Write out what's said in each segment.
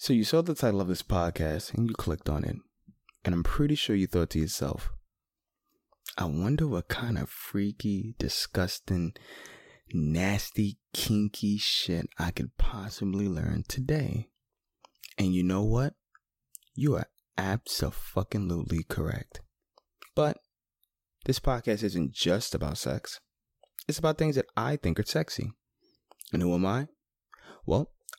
So you saw the title of this podcast and you clicked on it. And I'm pretty sure you thought to yourself, I wonder what kind of freaky, disgusting, nasty, kinky shit I could possibly learn today. And you know what? You are absolutely correct. But this podcast isn't just about sex. It's about things that I think are sexy. And who am I? Well,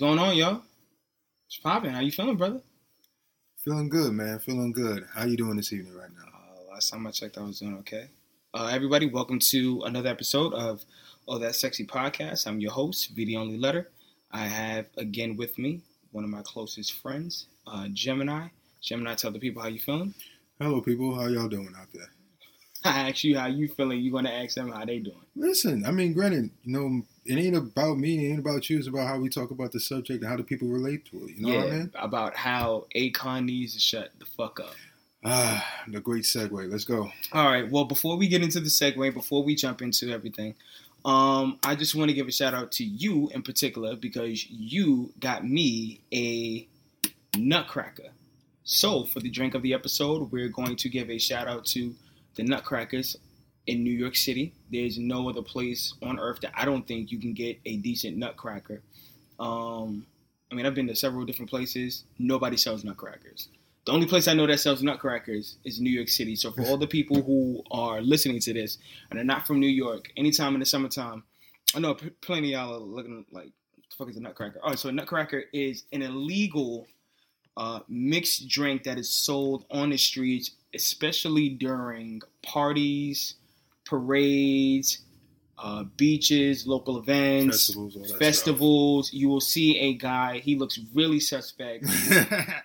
Going on, y'all? What's popping? How you feeling, brother? Feeling good, man. Feeling good. How you doing this evening right now? Uh, last time I checked, I was doing okay. Uh, everybody, welcome to another episode of Oh That Sexy Podcast. I'm your host, V the Only Letter. I have again with me one of my closest friends, uh, Jemini. Jemini, tell the people how you feeling. Hello, people. How y'all doing out there? I ask you how you feeling. You gonna ask them how they doing. Listen, I mean, granted, you know, it ain't about me. It ain't about you. It's about how we talk about the subject and how do people relate to it. You know yeah, what I mean? about how Akon needs to shut the fuck up. Ah, the great segue. Let's go. All right. Well, before we get into the segue, before we jump into everything, um, I just want to give a shout out to you in particular because you got me a Nutcracker. So, for the drink of the episode, we're going to give a shout out to the Nutcrackers in New York City. There's no other place on earth that I don't think you can get a decent Nutcracker. Um, I mean, I've been to several different places. Nobody sells Nutcrackers. The only place I know that sells Nutcrackers is New York City. So for all the people who are listening to this and are not from New York, anytime in the summertime, I know plenty of y'all are looking like, the fuck is a Nutcracker? All right, so a Nutcracker is an illegal uh, mixed drink that is sold on the streets, especially during parties, parades, uh, beaches, local events, Festivals, festivals. You will see a guy. He looks really suspect.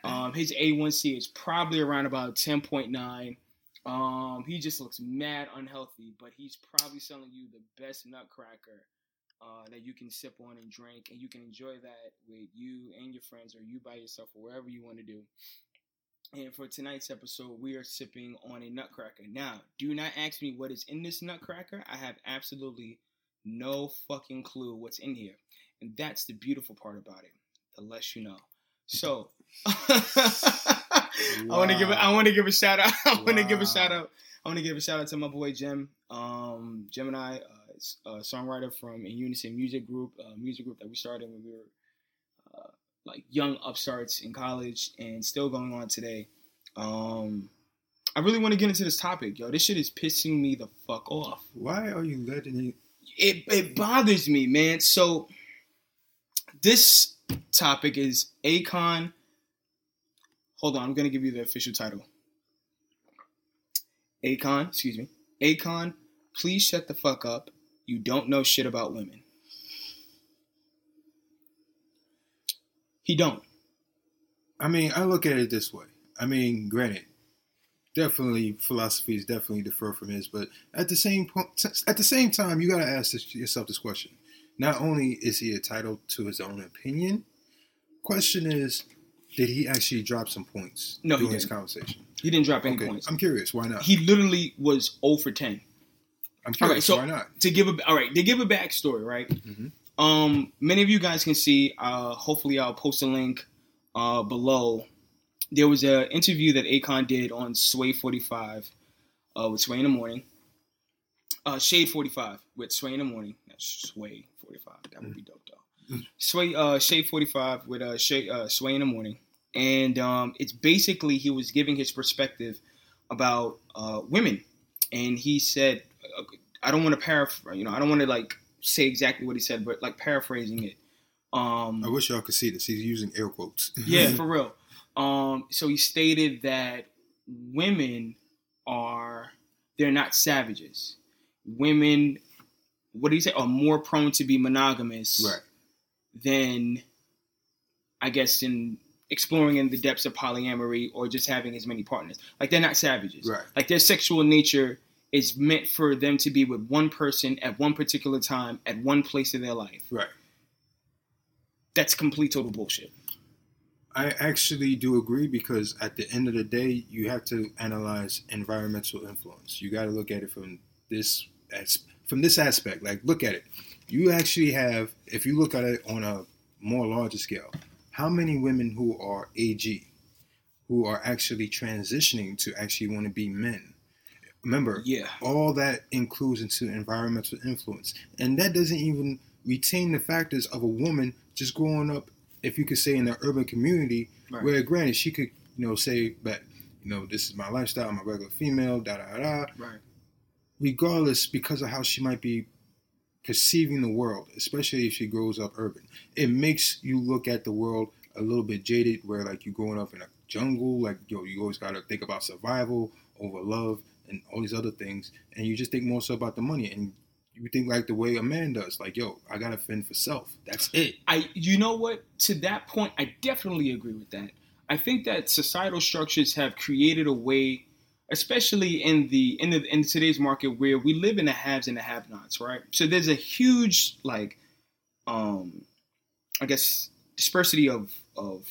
Um, his A1C is probably around about 10.9. Um, he just looks mad unhealthy, but he's probably selling you the best nutcracker uh, that you can sip on and drink, and you can enjoy that with you and your friends, or you by yourself, or wherever you want to do. And for tonight's episode, we are sipping on a nutcracker. Now, do not ask me what is in this nutcracker. I have absolutely no fucking clue what's in here. And that's the beautiful part about it. The less you know. So I want to give a, I want to give a shout out. I want to give a shout out. I want to give a shout out to my boy Jim, um, Jemini, uh, a songwriter from In Unison Music Group, uh, music group that we started when we were uh, like young upstarts in college and still going on today. Um, I really want to get into this topic, yo. This shit is pissing me the fuck off. Why are you letting it? It it bothers me, man. So this topic is Akon. Hold on, I'm gonna give you the official title. Akon, excuse me. Akon, please shut the fuck up. You don't know shit about women. He don't. I mean, I look at it this way. I mean, granted, definitely philosophies definitely differ from his, but at the same point, at the same time, you got to ask this, yourself this question: Not only is he entitled to his own opinion, question is, did he actually drop some points No, during this conversation? He didn't drop any Okay, points. I'm curious. Why not? He literally was 0 for 10. I'm All right, so why not? to give a all right to give a backstory, right? Mhm. Um, many of you guys can see. Uh, hopefully, I'll post a link uh, below. There was an interview that Akon did on Sway Forty Five uh, with Sway in the morning, Uh, Shade 45 with Sway in the morning. That's Sway 45. That would be dope though. Sway uh Shade 45 with uh, Shay, uh Sway in the morning. And um it's basically he was giving his perspective about uh women. And he said uh, I don't want to paraphrase, you know, I don't want to like say exactly what he said, but like paraphrasing it. Um I wish y'all could see this. He's using air quotes. yeah, for real. Um, so he stated that women are they're not savages. Women, what do you say, are more prone to be monogamous right. than, I guess, in exploring in the depths of polyamory or just having as many partners. Like they're not savages. Right. Like their sexual nature is meant for them to be with one person at one particular time at one place in their life. Right. That's complete total bullshit. I actually do agree because at the end of the day, you have to analyze environmental influence. You got to look at it from this as from this aspect. Like, look at it. You actually have, if you look at it on a more larger scale, how many women who are AG, who are actually transitioning to actually want to be men? Remember, Yeah. all that includes into environmental influence, and that doesn't even retain the factors of a woman just growing up, if you could say, in the urban community, Right. where granted she could, you know, say but you know, this is my lifestyle, I'm a regular female, da da da. Right. Regardless, because of how she might be perceiving the world, especially if she grows up urban, it makes you look at the world a little bit jaded. Where like you growing up in a jungle, like yo, you always got to think about survival over love and all these other things, and you just think more so about the money and. You think like the way a man does, like yo, I gotta fend for self. That's it. I you know what to that point I definitely agree with that. I think that societal structures have created a way especially in the in the in today's market where we live in the haves and the have-nots, right? So there's a huge like um I guess dispersity of of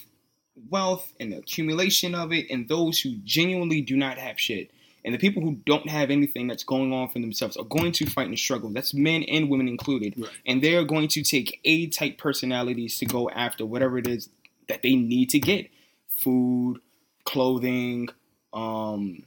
wealth and the accumulation of it and those who genuinely do not have shit. And the people who don't have anything that's going on for themselves are going to fight and struggle. That's men and women included Right. and they're going to take A type personalities to go after whatever it is that they need to get food, clothing, um,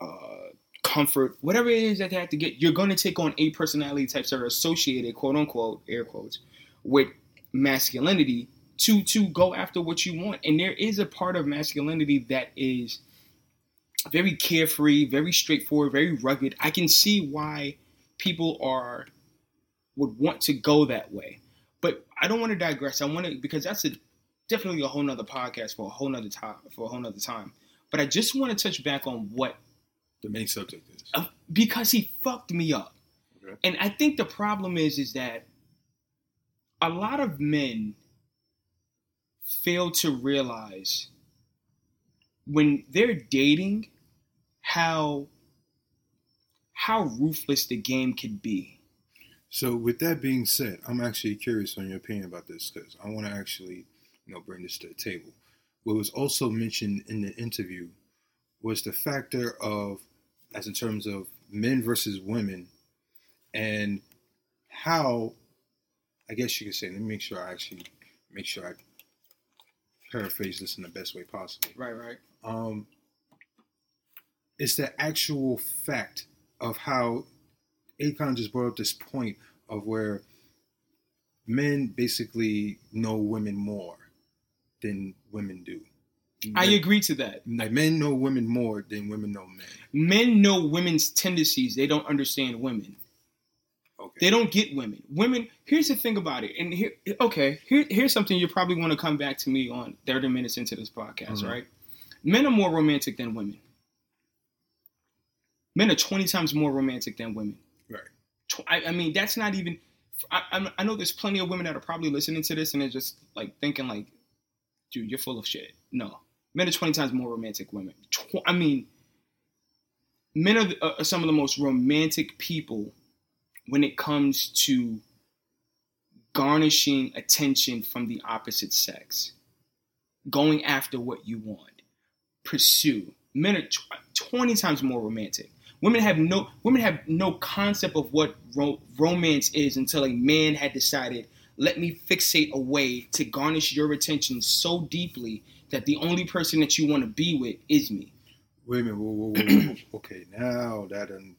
uh, comfort, whatever it is that they have to get. You're going to take on A personality types that are associated, quote unquote, air quotes, with masculinity to to go after what you want. And there is a part of masculinity that is very carefree, very straightforward, very rugged. I can see why people are would want to go that way. But I don't want to digress. I want to because that's a definitely a whole nother podcast for a whole nother time for a whole nother time. But I just want to touch back on what The main subject is. uh, because he fucked me up. Okay. And I think the problem is is that a lot of men fail to realize when they're dating how how ruthless the game could be. So, with that being said, I'm actually curious on your opinion about this because I want to actually, you know, bring this to the table. What was also mentioned in the interview was the factor of, as in terms of men versus women, and how, I guess you could say. Let me make sure I actually make sure I paraphrase this in the best way possible Right, right. um, it's the actual fact of how Akon just brought up this point of where men basically know women more than women do. I agree to that. Like men know women more than women know men. Men know women's tendencies. They don't understand women. Okay. They don't get women. Women. Here's the thing about it. And here, okay, here, here's something you probably want to come back to me on 30 minutes into this podcast, Mhm. right? Men are more romantic than women. Men are 20 times more romantic than women. Right. I, I mean, that's not even. I, I, know there's plenty of women that are probably listening to this and they're just like thinking like, dude, you're full of shit. No, men are 20 times more romantic than women. Tw- I mean, men are, the, uh, are some of the most romantic people when it comes to garnishing attention from the opposite sex, going after what you want, pursue. Men are tw- 20 times more romantic. Women have no women have no concept of what ro- romance is until a man had decided, let me fixate a way to garnish your attention so deeply that the only person that you want to be with is me. Wait a minute. Whoa, whoa, whoa, whoa. okay, now that um,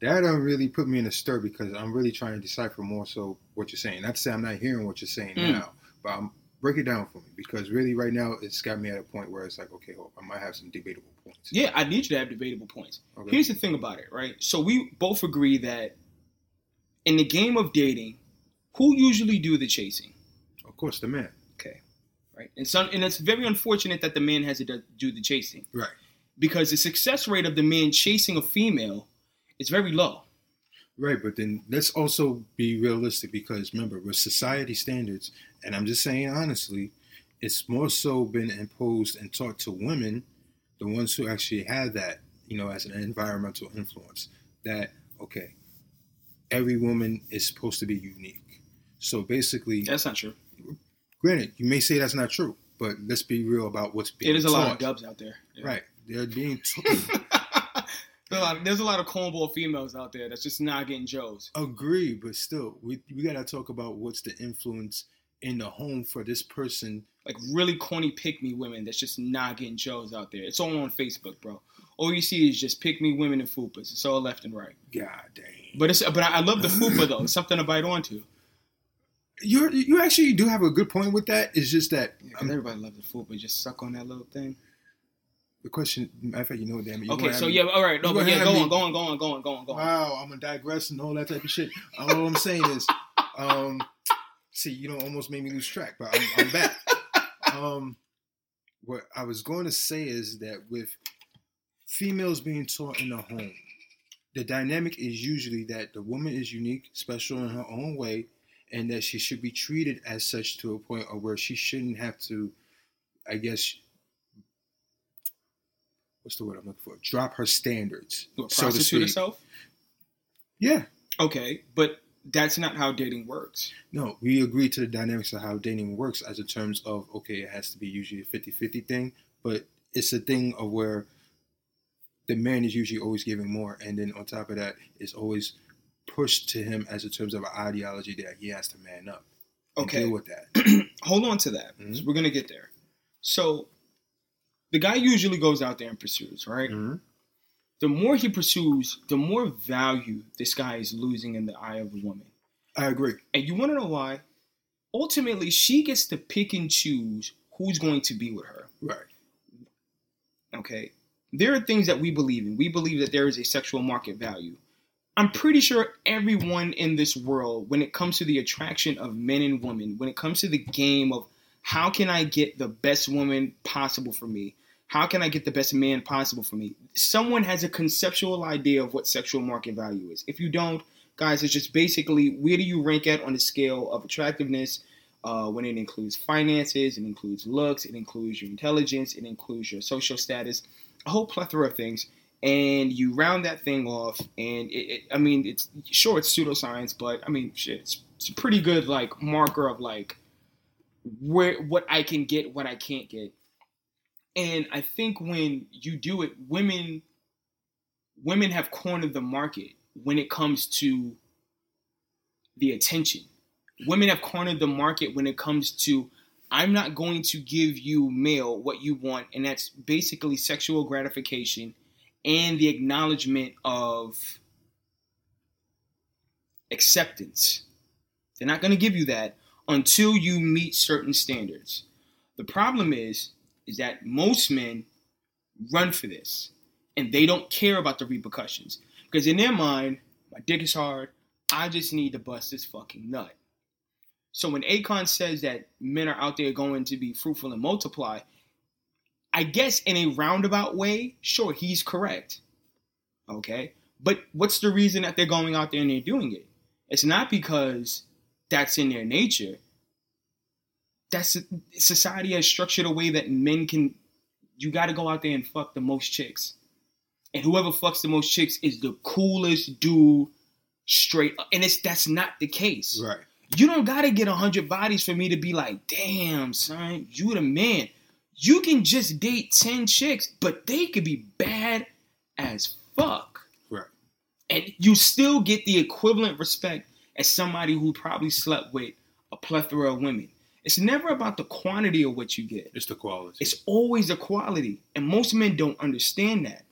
that don't really put me in a stir because I'm really trying to decipher more so what you're saying. Not to say I'm not hearing what you're saying Mm. now, but um, break it down for me because really right now it's got me at a point where it's like, okay, hold, I might have some debatable points. Yeah, I need you to have debatable points. Okay. Here's the thing about it, right? So we both agree that in the game of dating, who usually do the chasing, of course, the man. Okay. Right? And some, and it's very unfortunate that the man has to do the chasing Right. because the success rate of the man chasing a female is very low. Right, but then let's also be realistic because remember, with society standards, and I'm just saying honestly, it's more so been imposed and taught to women, the ones who actually have that, you know, as an environmental influence, that okay, every woman is supposed to be unique. So basically, That's not true. granted, you may say that's not true, but let's be real about what's being It is a lot of dubs out there. Yeah. Right, they're being taught. there's, a lot, there's a lot of cornball females out there that's just not getting Joes. Agree, but still, we we gotta talk about what's the influence in the home for this person. Like really corny pick me women that's just not getting Joes out there. It's all on Facebook, bro. All you see is just pick me women and fupas. It's all left and right. God dang. But it's but I I love the fupa though. It's something to bite onto. You you actually do have a good point with that. It's just that Yeah, um, everybody loves the fupa. Just suck on that little thing. The question. Matter of fact, you know, damn it. Okay, so yeah, me- all right, no, but yeah, go me- on, go on, go on, go on, go on, go on. Wow, I'm gonna digress and all that type of shit. All I'm saying is, um, see, you know, almost made me lose track, but I'm, I'm back. um, what I was going to say is that with females being taught in the home, the dynamic is usually that the woman is unique, special in her own way, and that she should be treated as such to a point of where she shouldn't have to, I guess, what's the word I'm looking for? Drop her standards, What, so to speak. herself? Yeah, Okay, but that's not how dating works. No, we agree to the dynamics of how dating works as in terms of, okay, it has to be usually a 50 50 thing, but it's a thing of where the man is usually always giving more. And then on top of that, it's always pushed to him as in terms of an ideology that he has to man up Okay, deal with that. hold on to that. Mhm. We're gonna get there. So, the guy usually goes out there and pursues, right? Mhm. The more he pursues, the more value this guy is losing in the eye of a woman. I agree. And you want to know why? Ultimately, she gets to pick and choose who's going to be with her. Right. Okay. There are things that we believe in. We believe that there is a sexual market value. I'm pretty sure everyone in this world, when it comes to the attraction of men and women, when it comes to the game of how can I get the best woman possible for me? How can I get the best man possible for me? Someone has a conceptual idea of what sexual market value is. If you don't, guys, it's just basically where do you rank at on the scale of attractiveness uh, when it includes finances, it includes looks, it includes your intelligence, it includes your social status, a whole plethora of things. And you round that thing off, and it, it, I mean, it's sure it's pseudoscience, but I mean, shit, it's, it's a pretty good like marker of like where what I can get, what I can't get. And I think when you do it, women women have cornered the market when it comes to the attention. Women have cornered the market when it comes to I'm not going to give you male what you want, and that's basically sexual gratification and the acknowledgement of acceptance. They're not going to give you that until you meet certain standards. The problem is is that most men run for this and they don't care about the repercussions because in their mind, my dick is hard. I just need to bust this fucking nut. So when Akon says that men are out there going to be fruitful and multiply, I guess in a roundabout way, sure, he's correct. Okay? But what's the reason that they're going out there and they're doing it? It's not because that's in their nature. That's society has structured a way that men can you got to go out there and fuck the most chicks. And whoever fucks the most chicks is the coolest dude straight up. And it's that's not the case. Right. You don't gotta get a hundred bodies for me to be like, damn, son, you the man. You can just date ten chicks, but they could be bad as fuck. Right. And you still get the equivalent respect as somebody who probably slept with a plethora of women. It's never about the quantity of what you get. It's the quality. It's always the quality. And most men don't understand that.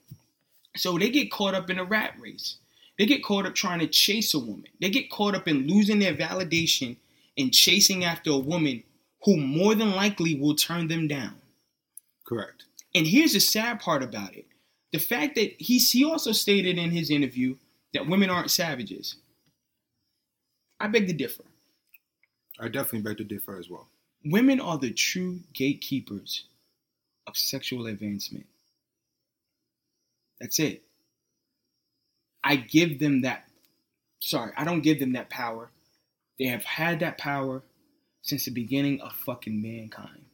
So they get caught up in a rat race. They get caught up trying to chase a woman. They get caught up in losing their validation and chasing after a woman who more than likely will turn them down. Correct. And here's the sad part about it. The fact that he's, he also stated in his interview that women aren't savages. I beg to differ. I definitely beg to differ as well. Women are the true gatekeepers of sexual advancement. That's it. I give them that. Sorry, I don't give them that power. They have had that power since the beginning of fucking mankind.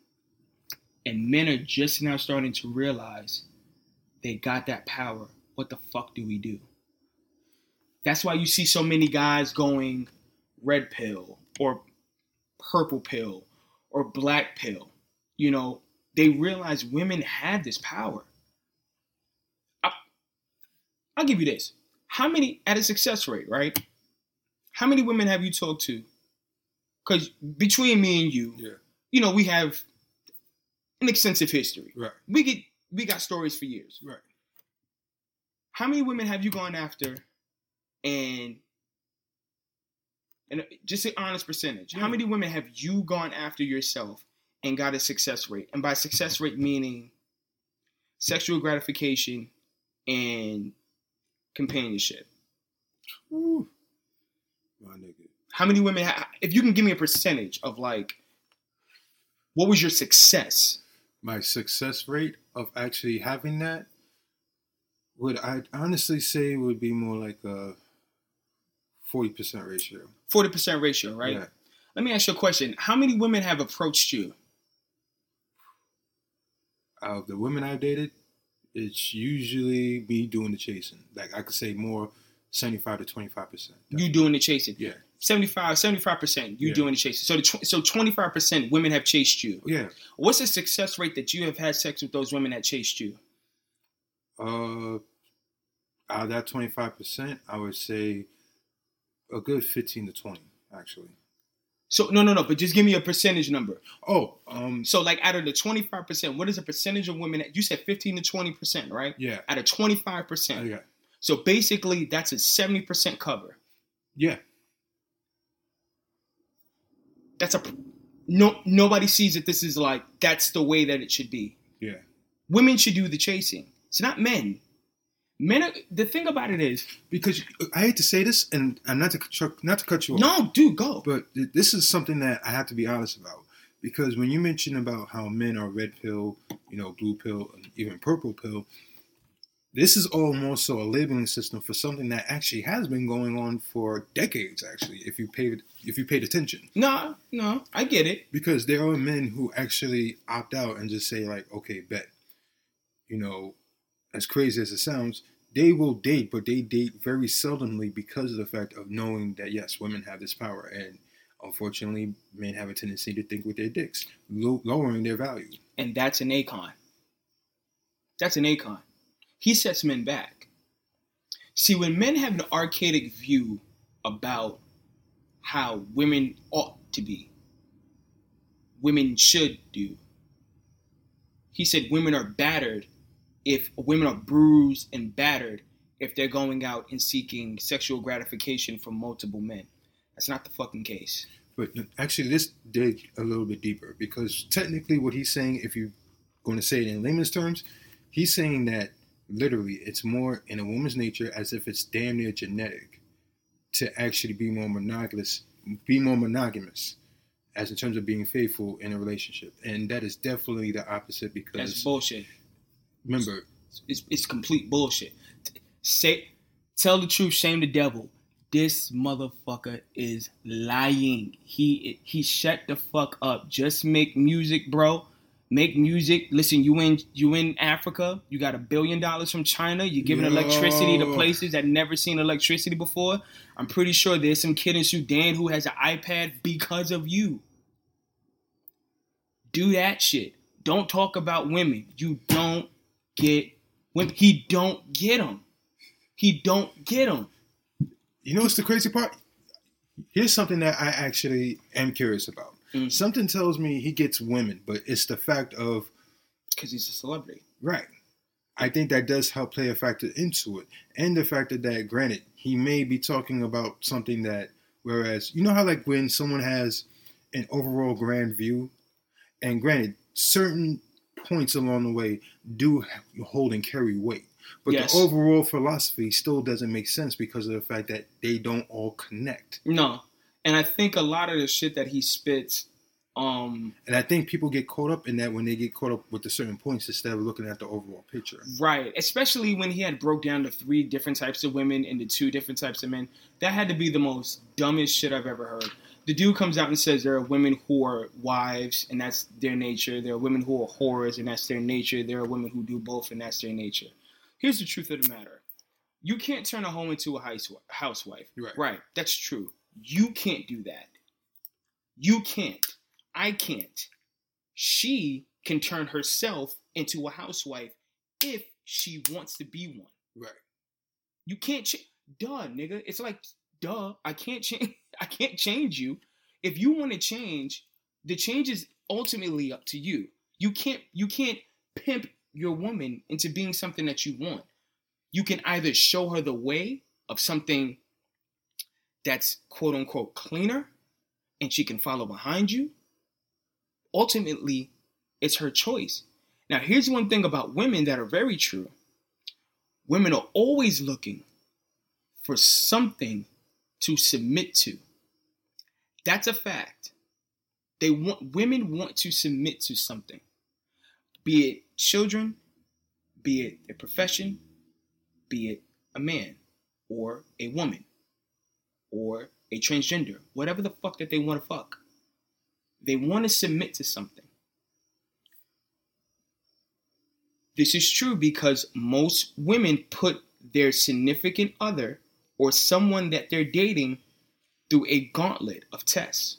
And men are just now starting to realize they got that power. What the fuck do we do? That's why you see so many guys going red pill or purple pill or black pill. You know, they realize women have this power. I, I'll give you this. How many, at a success rate, right? How many women have you talked to? Because between me and you, Yeah. you know, we have an extensive history. Right. We get we got stories for years. Right. How many women have you gone after and and uh, just an honest percentage. How many women have you gone after yourself and got a success rate? And by success rate meaning sexual gratification and companionship. Woo. My nigga. How many women ha- if you can give me a percentage of like what was your success? My success rate of actually having that would I honestly say would be more like a forty percent ratio. 40% ratio, right? Yeah. Let me ask you a question. How many women have approached you? Of the women I've dated, it's usually me doing the chasing. Like I could say more seventy five to twenty five percent. You doing the chasing. Yeah. 75 75% you Yeah. doing the chasing. So the tw- so 25% women have chased you. Yeah. What's the success rate that you have had sex with those women that chased you? Uh, out of that twenty five percent, I would say a good fifteen to twenty, actually. So no no no, but just give me a percentage number. Oh, um, So like out of the 25%, what is the percentage of women that you said 15 to 20%, right? yeah, Out of 25%. uh, yeah, So basically that's a 70% cover. yeah, That's a no nobody sees that this is like that's the way that it should be. yeah. Women should do the chasing. It's not men. Men the thing about it is Because I hate to say this, and, and not to not to cut you off, no, dude, go. but this is something that I have to be honest about. Because when you mention about how men are red pill, you know, blue pill, and even purple pill, this is all more so a labeling system for something that actually has been going on for decades. Actually, if you paid if you paid attention, No, no, I get it. because there are men who actually opt out and just say like, okay, bet. You know, as crazy as it sounds, they will date, but they date very seldomly because of the fact of knowing that yes, women have this power, and unfortunately, men have a tendency to think with their dicks, lo- lowering their value. And that's an Akon. That's an Akon. He sets men back. See, when men have an archaic view about how women ought to be, women should do, he said women are battered if women are bruised and battered if they're going out and seeking sexual gratification from multiple men. That's not the fucking case. But actually, this dig a little bit deeper because technically, what he's saying, if you're going to say it in layman's terms, he's saying that literally it's more in a woman's nature as if it's damn near genetic to actually be more monogamous, be more monogamous, as in terms of being faithful in a relationship, and that is definitely the opposite because That's bullshit. Remember, It's, it's complete bullshit. Say, tell the truth, shame the devil. This motherfucker is lying. He he shut the fuck up. Just make music, bro. Make music. Listen, you in you in Africa. You got a billion dollars from China. You're giving Yo. electricity to places that never seen electricity before. I'm pretty sure there's some kid in Sudan who has an iPad because of you. Do that shit. Don't talk about women. You don't get when He don't get them. He don't get them. you know what's the crazy part? Here's something that I actually am curious about. Mm. Something tells me he gets women, but it's the fact of because he's a celebrity. Right. I think that does help play a factor into it, and the factor that, granted, he may be talking about something that, whereas you know how like when someone has an overall grand view, and granted, certain points along the way do hold and carry weight. But Yes. the overall philosophy still doesn't make sense because of the fact that they don't all connect. No, and I think a lot of the shit that he spits, um, And I think people get caught up in that when they get caught up with the certain points instead of looking at the overall picture. right, especially when he had broke down the three different types of women into two different types of men. That had to be the most dumbest shit I've ever heard. The dude comes out and says there are women who are wives and that's their nature. There are women who are whores and that's their nature. There are women who do both and that's their nature. Here's the truth of the matter. You can't turn a home into a housewife. Right. Right. That's true. You can't do that. You can't. I can't. She can turn herself into a housewife if she wants to be one. Right. You can't change. Duh, nigga. It's like, duh. I can't change. I can't change you. If you want to change, the change is ultimately up to you. You can't. You can't pimp your woman into being something that you want. You can either show her the way of something that's quote unquote cleaner, and she can follow behind you. Ultimately, it's her choice. Now, here's one thing about women that are very true women are always looking for something to submit to. That's a fact. They want women want to submit to something. Be it children, be it a profession, be it a man or a woman or a transgender, whatever the fuck that they want to fuck. They want to submit to something. This is true because most women put their significant other or someone that they're dating through a gauntlet of tests.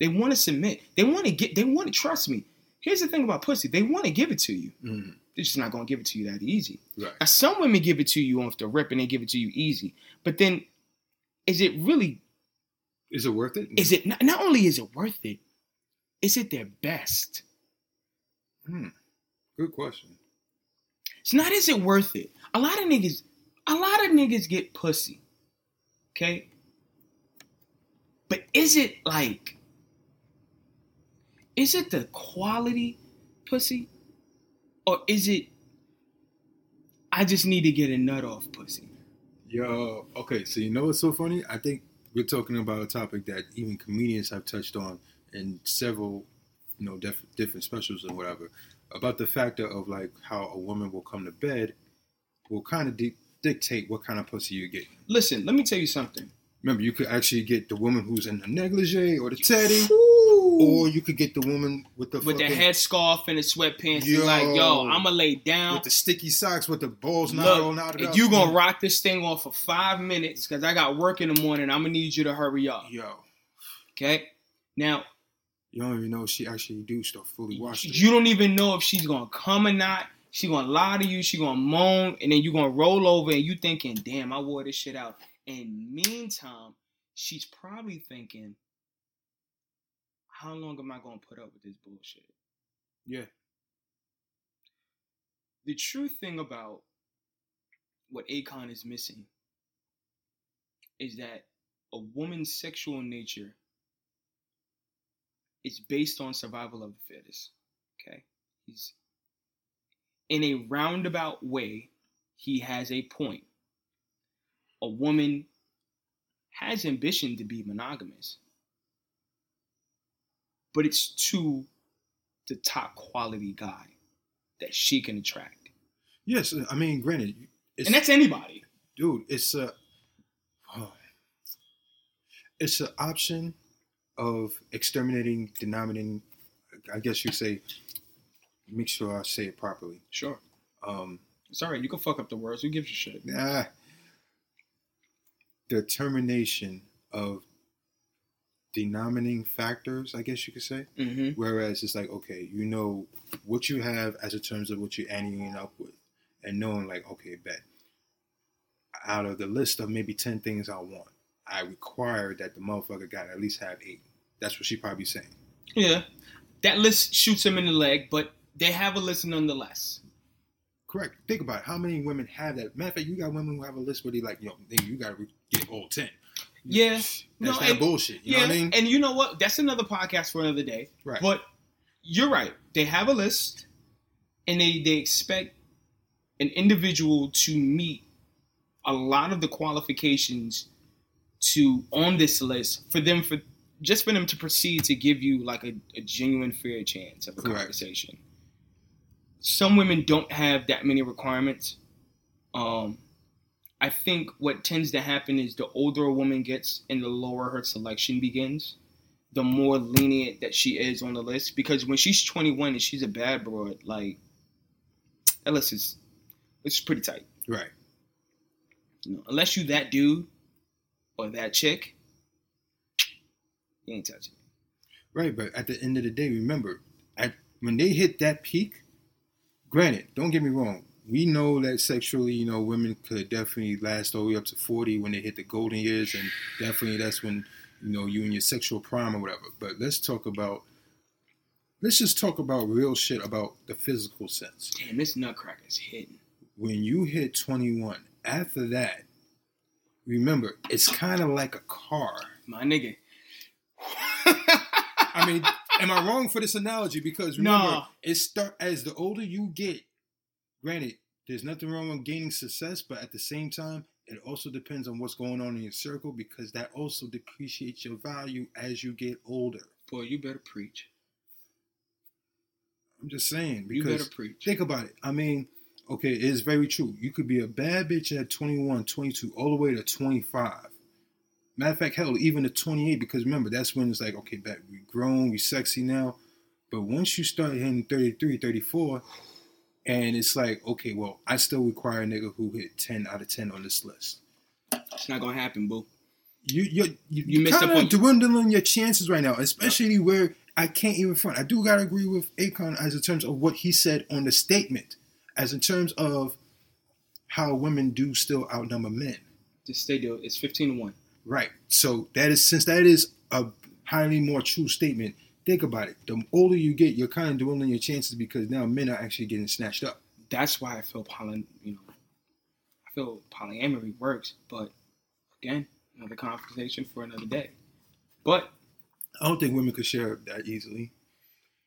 They want to submit. They want to get, they want to trust me. Here's the thing about pussy they want to give it to you. Mm, They're just not going to give it to you that easy. right. Now, some women give it to you off the rip and they give it to you easy. But then, is it really, Is it worth it? is it, not, not only is it worth it, is it their best? Hmm. Good question. It's not is it worth it. A lot of niggas, a lot of niggas get pussy. Okay? But is it like is it the quality pussy? Or is it I just need to get a nut off pussy? Yo, okay, so you know what's so funny? I think we're talking about a topic that even comedians have touched on in several, you know, def- different specials and whatever, about the factor of like how a woman will come to bed will kind of di- dictate what kind of pussy you get. Listen, let me tell you something. Remember, you could actually get the woman who's in the negligee or the teddy, or you could get the woman with the with the fucking- headscarf and the sweatpants, Yo. like, yo, I'ma lay down. with the sticky socks with the balls not Look, knotted if you gonna mm. rock this thing off for five minutes, because I got work in the morning, I'm gonna need you to hurry up. Yo, Okay? Now, you don't even know if she actually do stuff fully washed. you don't even know if she's gonna come or not. She gonna lie to you, she gonna moan, and then you gonna roll over and you thinking, damn, I wore this shit out. And meantime, she's probably thinking, how long am I gonna put up with this bullshit? Yeah. the true thing about what Akon is missing is that a woman's sexual nature is based on survival of the fittest. Okay? He's in a roundabout way, he has a point. A woman has ambition to be monogamous, but it's to the top quality guy that she can attract. Yes, I mean, granted, it's, and that's anybody. dude, it's a, oh, it's an option of exterminating, denominating. I guess you say, make sure I say it properly. Sure. Um, It's all right. You can fuck up the words. Who gives a shit? nah, the termination of denominating factors. I guess you could say. Mm-hmm. Whereas it's like, okay, you know what you have as in terms of what you're ending up with, and knowing like, okay, bet out of the list of maybe ten things I want, I require that the motherfucker got at least have eight. That's what she probably saying. Yeah. That list shoots him in the leg, but they have a list nonetheless. Correct. Think about it. how many women have that. Matter of fact, you got women who have a list where they like, yo, you gotta get all ten. Yeah. That's No, not and- bullshit. You yeah, know what I mean? and you know what? That's another podcast for another day. Right. But you're right. They have a list, and they they expect an individual to meet a lot of the qualifications to on this list for them for just for them to proceed to give you like a, a genuine fair chance of a Correct. conversation. Some women don't have that many requirements. Um, I think what tends to happen is the older a woman gets and the lower her selection begins, the more lenient that she is on the list. Because when she's 21 and she's a bad broad, like that list is it's pretty tight. right. You know, unless you that dude or that chick, you ain't touching. it. Right, but at the end of the day, remember, at when they hit that peak, granted, don't get me wrong, we know that sexually, you know, women could definitely last all the way up to forty when they hit the golden years, and definitely that's when you know you in your sexual prime or whatever. But let's talk about, let's just talk about real shit about the physical sense. Damn, this nutcracker's hitting. When you hit twenty one, after that, remember, it's kind of like a car. My nigga. I mean, am I wrong for this analogy? Because remember, No. it start as the older you get. Granted, there's nothing wrong with gaining success, but at the same time, it also depends on what's going on in your circle because that also depreciates your value as you get older. Boy, you better preach. I'm just saying You because better preach. think about it. I mean, okay, it is very true. You could be a bad bitch at 21, 22, all the way to 25. Matter of fact, hell, even to 28, because remember, that's when it's like, okay, bet we grown, we sexy now. But once you start hitting 33, 34, and it's like, okay, well, I still require a nigga who hit 10 out of 10 on this list. It's not gonna happen, boo. You you you, You missed the kinda point. dwindling your chances right now, especially where I can't even front. I do gotta agree with Akon as in terms of what he said on the statement, as in terms of how women do still outnumber men. The stay there. It's 15 to 1. Right. So that is since that is a highly more true statement. Think about it. The older you get, you're kind of dwindling your chances because now men are actually getting snatched up. That's why I feel poly, you know, I feel polyamory works. But again, another conversation for another day. But I don't think women could share that easily.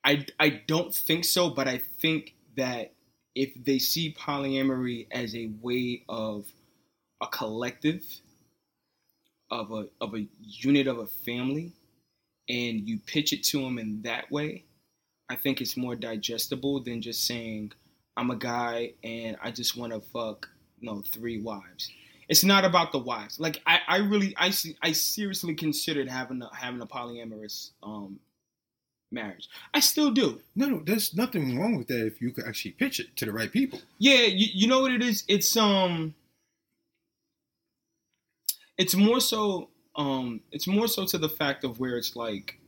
I, I don't think so, but I think that if they see polyamory as a way of a collective, of a of a unit of a family, and you pitch it to them in that way, I think it's more digestible than just saying I'm a guy and I just want to fuck you know three wives. It's not about the wives. Like I, I really I see I seriously considered having a having a polyamorous um marriage. I still do. No, no, there's nothing wrong with that if you could actually pitch it to the right people. Yeah, you, you know what it is? It's um it's more so um it's more so to the fact of where it's like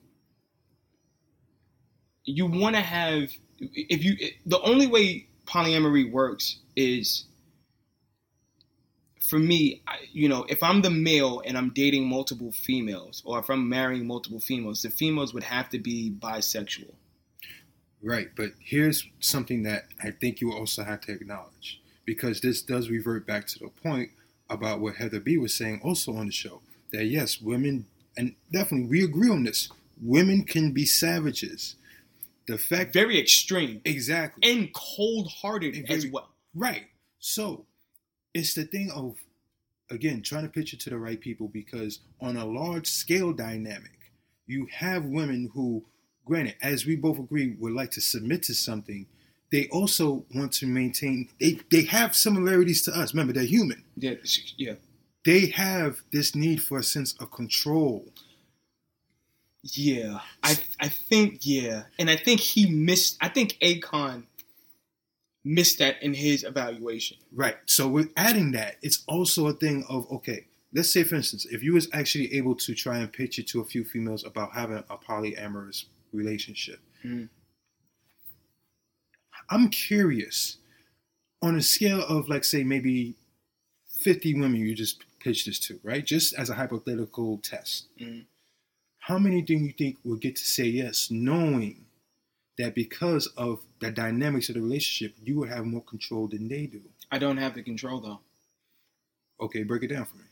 you want to have if you the only way polyamory works is for me I, you know if i'm the male and i'm dating multiple females or if i'm marrying multiple females the females would have to be bisexual. Right, but here's something that I think you also have to acknowledge because this does revert back to the point about what Heather B was saying also on the show that yes, women and definitely we agree on this. Women can be savages. The fact very extreme exactly and cold-hearted as well Right. So it's the thing of again trying to pitch it to the right people because on a large scale dynamic, you have women who, granted, as we both agree, would like to submit to something. They also want to maintain. They they have similarities to us. Remember, they're human. Yeah, yeah, They have this need for a sense of control. yeah. I I think yeah, and I think he missed. I think Akon missed that in his evaluation. Right. So with adding that, it's also a thing of okay. Let's say, for instance, if you was actually able to try and pitch it to a few females about having a polyamorous relationship, Mhm. I'm curious on a scale of like say maybe 50 women you just pitched this to, right? Just as a hypothetical test. Mhm. How many do you think will get to say yes, knowing that because of the dynamics of the relationship, you will have more control than they do. I don't have the control though. Okay, break it down for me.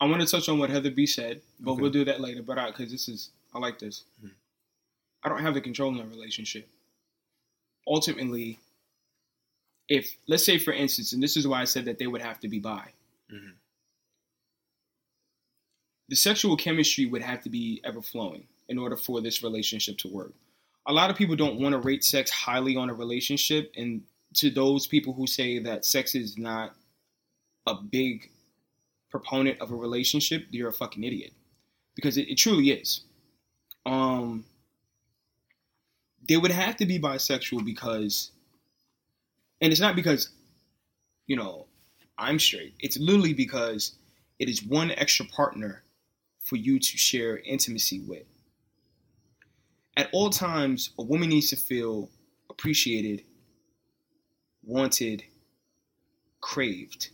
I want to touch on what Heather B said, but Okay. we'll do that later. But I, because this is, I like this. Mhm. I don't have the control in a relationship. Ultimately, if let's say for instance, and this is why I said that they would have to be bi. Mhm. The sexual chemistry would have to be ever flowing in order for this relationship to work. A lot of people don't want to rate sex highly on a relationship, and to those people who say that sex is not a big proponent of a relationship, you're a fucking idiot. Because it, it truly is. Um they would have to be bisexual because and it's not because, you know, I'm straight. It's literally because it is one extra partner for you to share intimacy with. At all times, a woman needs to feel appreciated, wanted, craved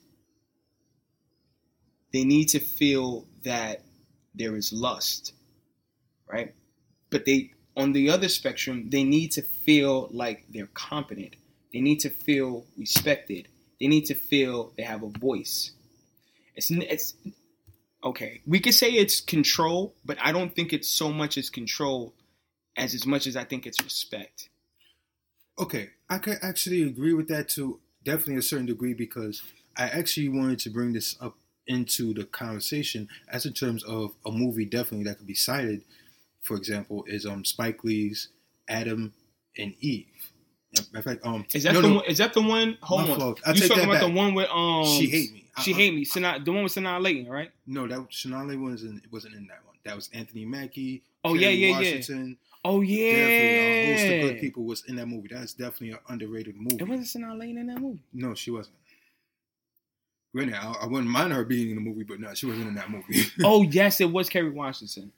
they need to feel that there is lust, right? But they, on the other spectrum, they need to feel like they're competent. They need to feel respected. They need to feel they have a voice. It's it's okay. We could say it's control, but I don't think it's so much as control as as much as I think it's respect. Okay, I could actually agree with that to definitely a certain degree because I actually wanted to bring this up into the conversation as in terms of a movie definitely that could be cited. For example, is um Spike Lee's Adam and Eve. In fact, um, Is that no, the no, one? Is that the one? Hold on. I You talking about the one with um? She Hate Me. She Uh-uh. hate me. Sanaa, the one with Sanaa Lathan, right? no, that Shonali wasn't wasn't in that one. That was Anthony Mackie. Oh, Kerry yeah, yeah, yeah. Oh yeah. Definitely, a host of yeah. good people was in that movie. That's definitely an underrated movie. It wasn't Sanaa Lathan in that movie. No, she wasn't. Granted, I, I wouldn't mind her being in the movie, but no, she wasn't in that movie. oh yes, it was Kerry Washington.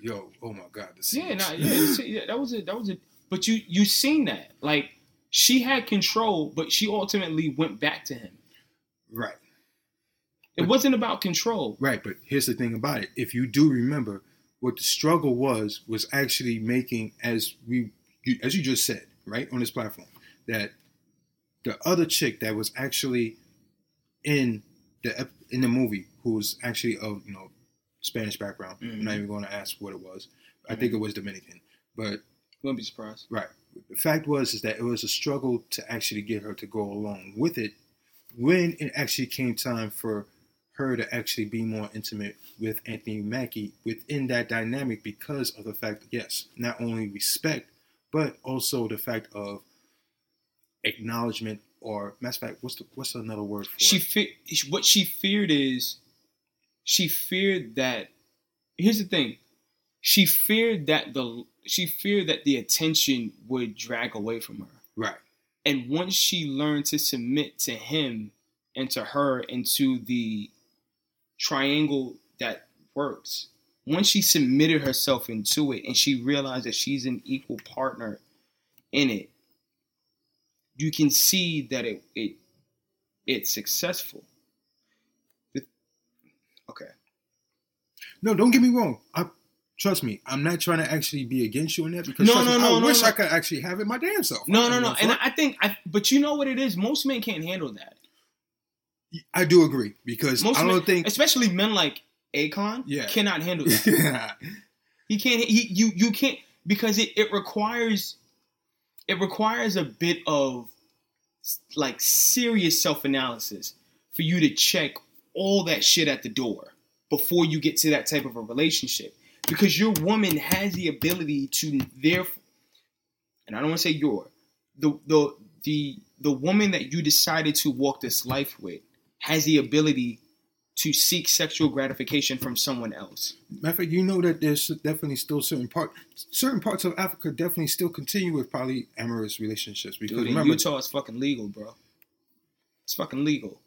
Yo, oh my god, the Yeah, nah, yeah, see, yeah, that was it. That was it. But you you seen that? Like she had control, but she ultimately went back to him. Right, It But- wasn't about control. right. But here's the thing about it: if you do remember, what the struggle was was actually making, as we, you, as you just said, right on this platform, that the other chick that was actually in the in the movie, who was actually a you know Spanish background. I'm not mm-hmm. even going to ask what it was. I mm-hmm. think it was Dominican, but Wouldn't be surprised. Right. The fact was is that it was a struggle to actually get her to go along with it when it actually came time for her to actually be more intimate with Anthony Mackie within that dynamic because of the fact yes, not only respect, but also the fact of acknowledgement or matter of fact, what's the what's another word for She it? fe- what she feared is she feared that here's the thing. She feared that the she feared that the attention would drag away from her. Right. And once she learned to submit to him and to her into the triangle that works, once she submitted herself into it and she realized that she's an equal partner in it, you can see that it it it's successful. The- Okay. No, don't get me wrong. I trust me, I'm not trying to actually be against you on that because No, no, me, no, I no, wish no. I could actually have it my damn self. No, no, no. And. I think I but you know what it is? Most men can't handle that. I do agree because Most I don't men, think. especially men like Akon, Yeah. cannot handle that. He can't. He you you can't because it it requires it requires a bit of like serious self analysis for you to check all that shit at the door before you get to that type of a relationship because your woman has the ability to therefore and I don't want to say your the the the the woman that you decided to walk this life with has the ability to seek sexual gratification from someone else. Matter of fact, you know that there's definitely still certain part, certain parts of Africa definitely still continue with polyamorous relationships because Dude, remember, Utah, it's fucking legal, bro. It's fucking legal.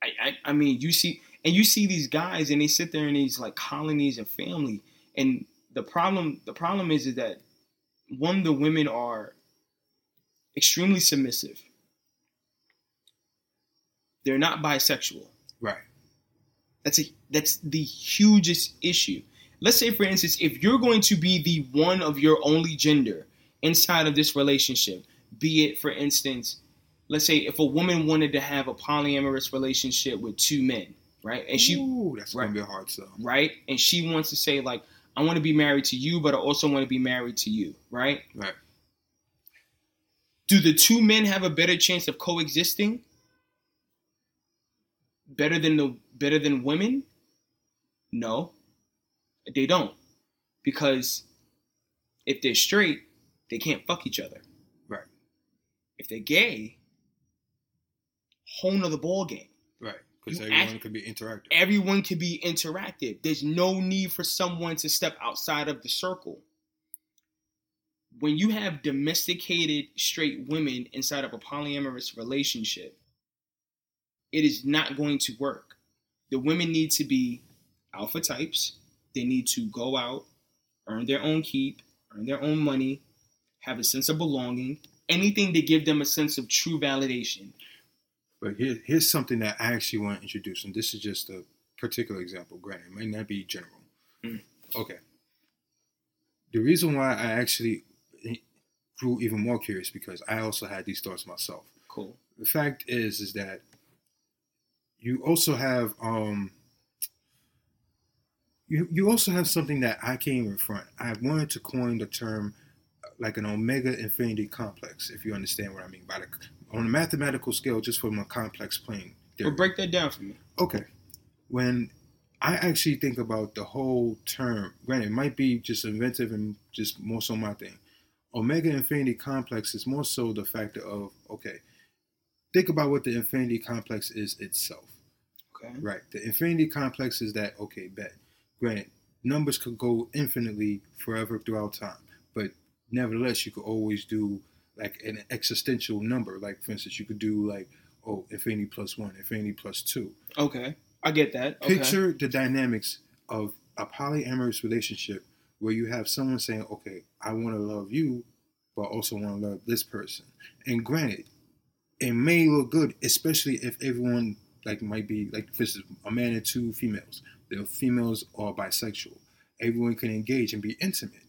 I, I, I mean, you see, and you see these guys, and they sit there in these like colonies and family, and the problem, the problem is, is that one, the women are extremely submissive. They're not bisexual. right? That's a that's the hugest issue. let's say for instance, if you're going to be the one of your only gender inside of this relationship, be it for instance, let's say if a woman wanted to have a polyamorous relationship with two men, right? And she Ooh, that's right. gonna be a hard sell. right? And she wants to say like, I want to be married to you, but I also want to be married to you, right? Right. Do the two men have a better chance of coexisting? Better than the better than women? No. They don't. Because if they're straight, they can't fuck each other. Right. If they're gay, whole nother ball game. Because everyone act- could be interactive. everyone can be interactive. There's no need for someone to step outside of the circle. When you have domesticated straight women inside of a polyamorous relationship, it is not going to work. The women need to be alpha types. They need to go out, earn their own keep, earn their own money, have a sense of belonging, anything to give them a sense of true validation. But here, here's something that I actually want to introduce, and this is just a particular example. Granted, it might not be general. Mm. Okay. The reason why I actually grew even more curious because I also had these thoughts myself. Cool. The fact is, is that you also have um. You, you also have something that I can't even front. I wanted to coin the term uh, like an omega infinity complex, if you understand what I mean by the on a mathematical scale, just from a complex plane. Well, break that down for me. Okay. When I actually think about the whole term, granted, it might be just inventive and just more so my thing. Omega infinity complex is more so the factor of, okay, think about what the infinity complex is itself, Okay. right? The infinity complex is that, okay, bet. Granted, numbers could go infinitely forever throughout time, but nevertheless, you could always do like an existential number. Like, for instance, you could do like, oh, if any plus one, if any plus two. Okay. I get that. Okay. Picture the dynamics of a polyamorous relationship where you have someone saying, okay, I want to love you, but also want to love this person. And granted, it may look good, especially if everyone like might be like for instance, a man and two females. The females are bisexual. Everyone can engage and be intimate.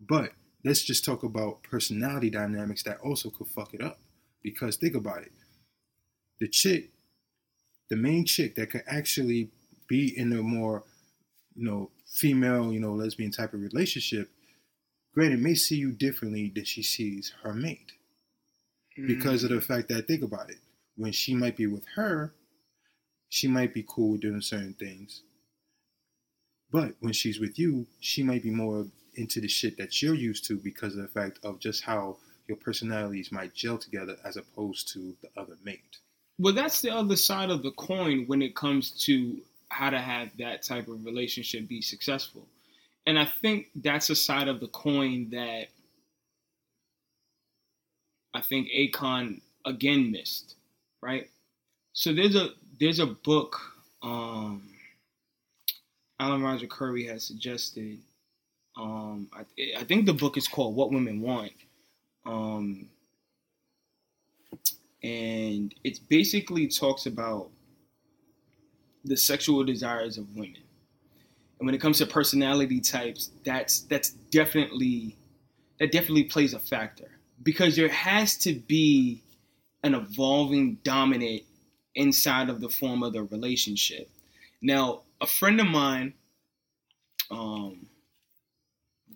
But let's just talk about personality dynamics that also could fuck it up. Because think about it. The chick, the main chick that could actually be in a more, you know, female, you know, lesbian type of relationship, granted, may see you differently than she sees her mate because of the mm. fact that think about it when she might be with her she might be cool doing certain things but when she's with you she might be more into the shit that you're used to because of the fact of just how your personalities might gel together as opposed to the other mate Well, that's the other side of the coin when it comes to how to have that type of relationship be successful. And I think that's a side of the coin that I think Akon again missed, right? So there's a there's a book um Alan Roger Currie has suggested. Um, I, I think the book is called What Women Want. Um, and it basically talks about the sexual desires of women. And when it comes to personality types, that's that's definitely that definitely plays a factor because there has to be an evolving dominant inside of the form of the relationship. Now, a friend of mine, um,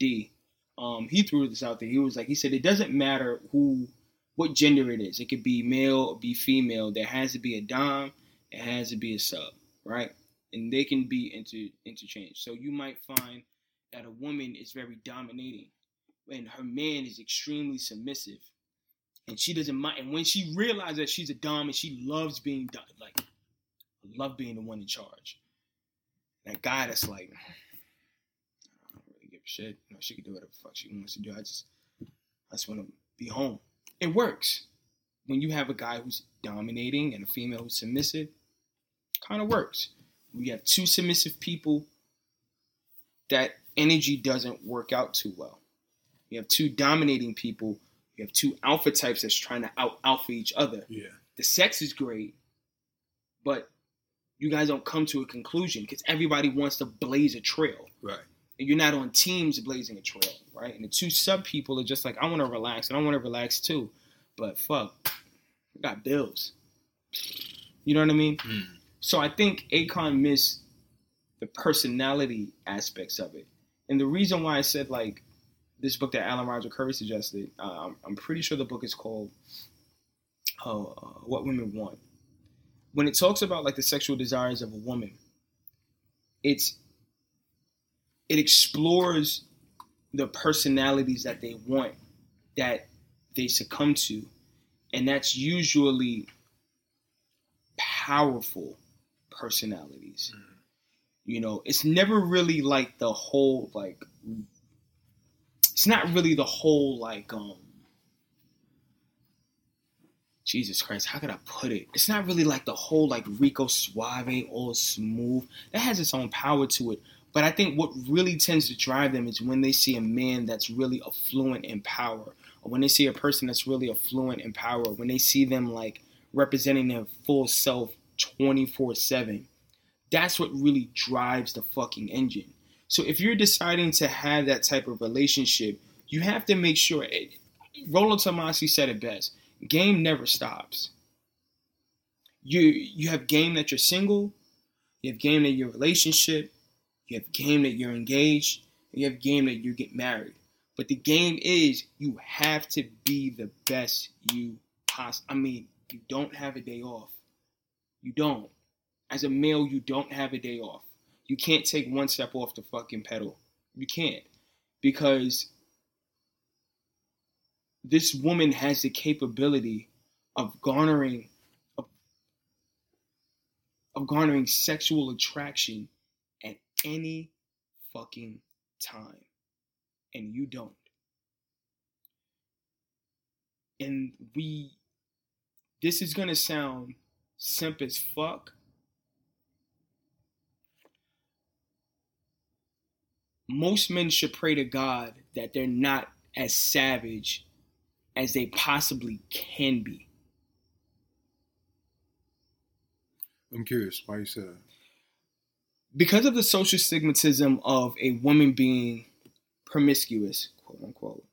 D, um, he threw this out there. He was like, he said, it doesn't matter who, what gender it is. It could be male or be female. There has to be a dom. It has to be a sub, right? And they can be inter interchanged. So you might find that a woman is very dominating, and her man is extremely submissive, and she doesn't mind. And when she realizes that she's a dom and she loves being done, like, love being the one in charge. That guy that's like, I don't really give a shit. You know, she can do whatever the fuck she wants to do. I just, I just want to be home. It works when you have a guy who's dominating and a female who's submissive. Kind of works. We have two submissive people. That energy doesn't work out too well. You have two dominating people. You have two alpha types that's trying to out alpha each other. yeah The sex is great, but you guys don't come to a conclusion because everybody wants to blaze a trail. right And you're not on teams blazing a trail, right? And the two sub people are just like, I want to relax and I want to relax too. But fuck, I got bills. You know what I mean? Mm. So I think Akon missed the personality aspects of it. And the reason why I said like this book that Alan Roger Currie suggested, uh, I'm, pretty sure the book is called uh, What Women Want. When it talks about like the sexual desires of a woman, it's it explores the personalities that they want that they succumb to, and that's usually powerful personalities. You know, it's never really like the whole like it's not really the whole like um Jesus Christ, how could I put it? It's not really like the whole like Rico Suave, all smooth. That has its own power to it. But I think what really tends to drive them is when they see a man that's really affluent in power, or when they see a person that's really affluent in power, when they see them like representing their full self 24 7. That's what really drives the fucking engine. So if you're deciding to have that type of relationship, you have to make sure. Eh, it, Rollo Tomassi said it best: game never stops. You you have game that you're single, you have game that a relationship, you have a game that you're engaged, you have a game that you get married. But the game is you have to be the best you possibly. I mean, you don't have a day off. You don't. As a male, you don't have a day off. You can't take one step off the fucking pedal. You can't. Because this woman has the capability of garnering of, garnering sexual attraction at any fucking time. And you don't. And we this is gonna sound simp as fuck. Most men should pray to God that they're not as savage as they possibly can be. I'm curious why you said that. Because of the social stigmatism of a woman being promiscuous, quote unquote,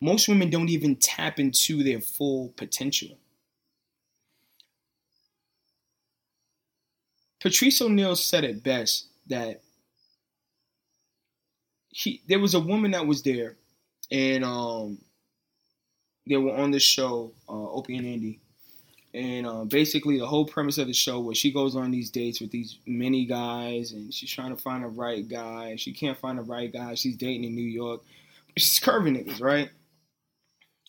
most women don't even tap into their full potential. Patrice O'Neal said it best that he there was a woman that was there and um they were on the show, uh, Opie and Andy. And uh, basically, the whole premise of the show was she goes on these dates with these many guys, and she's trying to find the right guy. She can't find the right guy. She's dating in New York. She's curving niggas, right?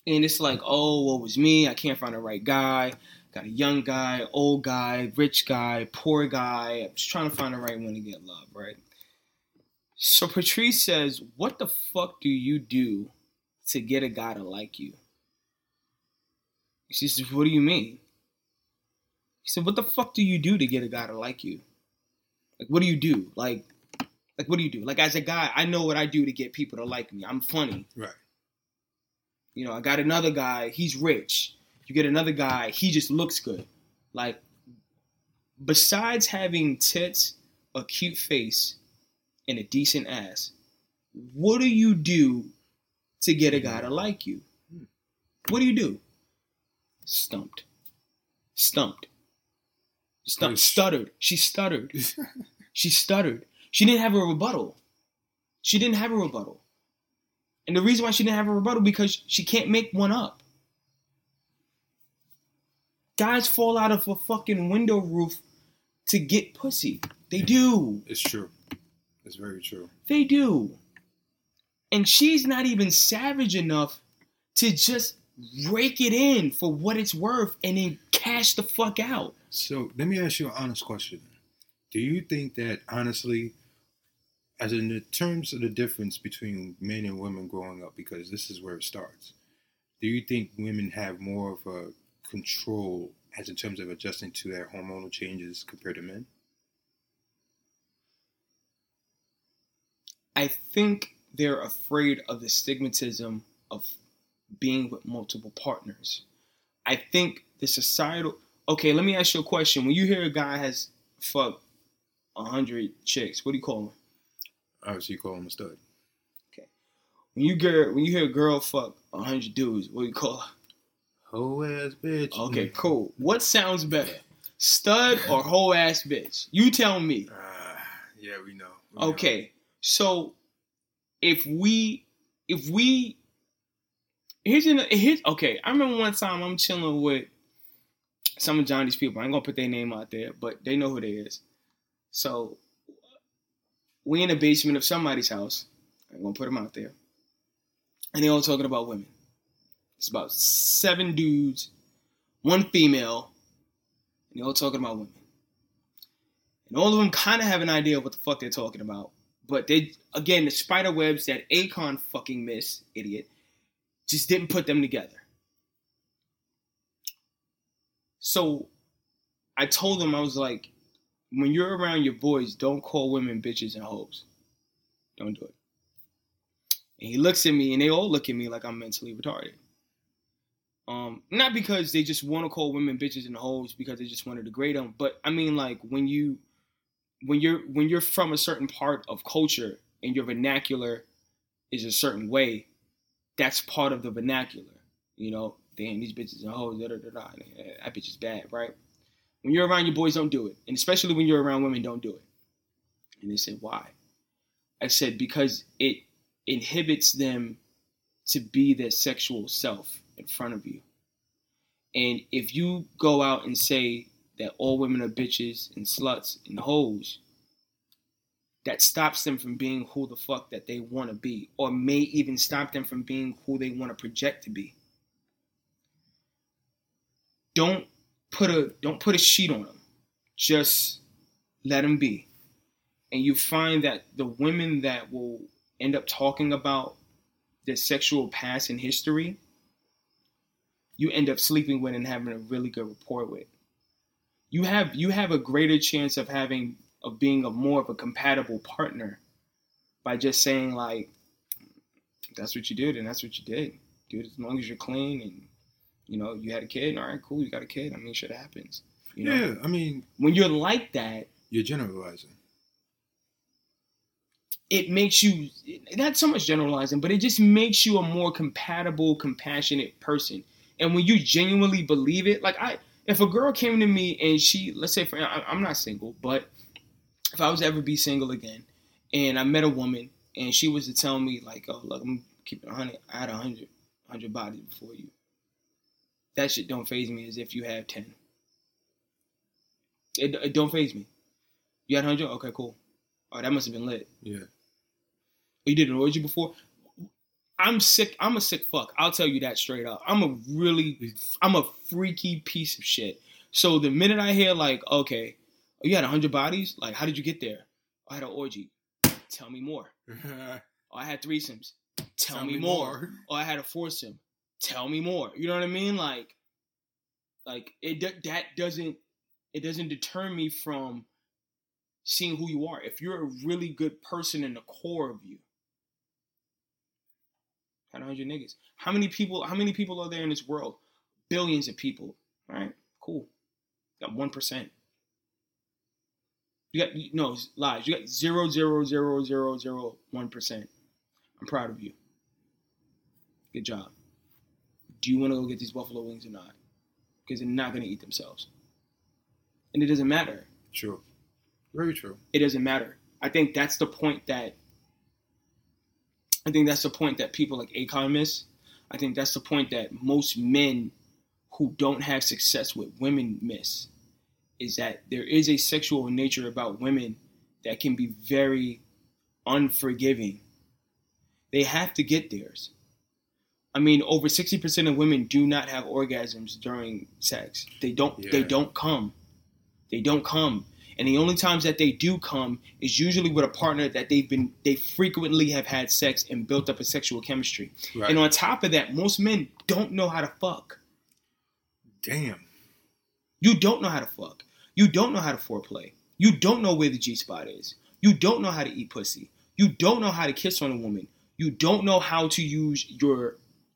And it's like, oh, what was me? I can't find the right guy. Got a young guy, old guy, rich guy, poor guy. I'm just trying to find the right one to get love, right? So Patrice says, What the fuck do you do to get a guy to like you? She says, What do you mean? He said, What the fuck do you do to get a guy to like you? Like, what do you do? Like, like what do you do? Like, as a guy, I know what I do to get people to like me. I'm funny. Right. You know, I got another guy, he's rich. You get another guy, he just looks good. Like, besides having tits, a cute face, and a decent ass, what do you do to get a guy to like you? Hmm. What do you do? Stumped. Stumped. Yes. Stuttered. She stuttered. She stuttered. She didn't have a rebuttal. She didn't have a rebuttal. And the reason why she didn't have a rebuttal because she can't make one up. Guys fall out of a fucking window roof to get pussy. They do. It's true. It's very true. They do. And she's not even savage enough to just rake it in for what it's worth and then cash the fuck out. So let me ask you an honest question. Do you think that honestly, as in the terms of the difference between men and women growing up, because this is where it starts, do you think women have more of a control as in terms of adjusting to their hormonal changes compared to men? I think they're afraid of the stigmatism of being with multiple partners. I think the societal. Okay, let me ask you a question. When you hear a guy has fucked a hundred chicks, what do you call him? Obviously, you call him a stud. Okay. When you get when you hear a girl fuck a hundred dudes, what do you call her? Hoe ass bitch. Okay, cool. What sounds better, stud or whole ass bitch? You tell me. Ah, yeah, we know. We know. Okay, so if we if we here's an, here's okay. I remember one time I'm chilling with some of Johnny's people. I ain't gonna put their name out there, but they know who they is. So we in the basement of somebody's house. I'm gonna put them out there, and they all talking about women. It's about seven dudes, one female, and they all talking about women. And all of them kind of have an idea of what the fuck they're talking about. But they, again, the spider webs that Akon fucking missed, idiot, just didn't put them together. So I told him, I was like, when you're around your boys, don't call women bitches and hoes. Don't do it. And he looks at me, and they all look at me like I'm mentally retarded. Um, not because they just want to call women bitches and hoes because they just want to degrade them, but I mean like when you when you're when you're from a certain part of culture and your vernacular is a certain way, that's part of the vernacular. You know, damn these bitches and hoes, da da da da. That bitch is bad, right? When you're around your boys, don't do it, and especially when you're around women, don't do it. And they said, why? I said because it inhibits them to be their sexual self in front of you. And if you go out and say that all women are bitches and sluts and hoes, that stops them from being who the fuck that they want to be, or may even stop them from being who they want to project to be. Don't put a don't put a sheet on them. Just let them be. And you find that the women that will end up talking about their sexual past and history, you end up sleeping with and having a really good rapport with you have you have a greater chance of having of being a more of a compatible partner by just saying like that's what you did and that's what you did dude as long as you're clean and you know you had a kid all right cool you got a kid i mean shit happens you know Yeah, I mean, when you're like that you're generalizing. it makes you not so much generalizing, but it just makes you a more compatible, compassionate person. And when you genuinely believe it, like I, if a girl came to me and she, let's say, for I- I'm not single, but if I was to ever be single again, and I met a woman and she was to tell me like, oh, look, I'm keeping a hundred, I had a hundred, hundred bodies before you. That shit don't phase me as if you have ten. It, it don't phase me. You had hundred, okay, cool. Oh, that must have been lit. Yeah. You did an orgy before? I'm sick. I'm a sick fuck. I'll tell you that straight up. I'm a really, I'm a freaky piece of shit. So the minute I hear like, okay, you had hundred bodies, like, how did you get there? I had an orgy. Tell me more. Oh, I had threesomes. Tell, me, more. Oh, I had a foursome. Tell me more. You know what I mean? Like, like it. That doesn't. It doesn't deter me from seeing who you are. If you're a really good person in the core of you, a hundred niggas. How many people? How many people are there in this world? Billions of people. Right? Cool. Got one percent. You got no lies. You got zero zero zero zero zero one percent. I'm proud of you. Good job. Do you want to go get these buffalo wings or not? Because they're not going to eat themselves. And it doesn't matter. True. Very true. It doesn't matter. I think that's the point that I think that's the point that people like Akon miss. I think that's the point that most men who don't have success with women miss. Is that there is a sexual nature about women that can be very unforgiving. They have to get theirs. I mean, over sixty percent of women do not have orgasms during sex. They don't. They don't come. They don't come. And the only times that they do come is usually with a partner that they've been they frequently have had sex and built up a sexual chemistry. Right. And on top of that, most men don't know how to fuck. Damn. You don't know how to fuck. You don't know how to foreplay. You don't know where the G spot is. You don't know how to eat pussy. You don't know how to kiss on a woman. You don't know how to use your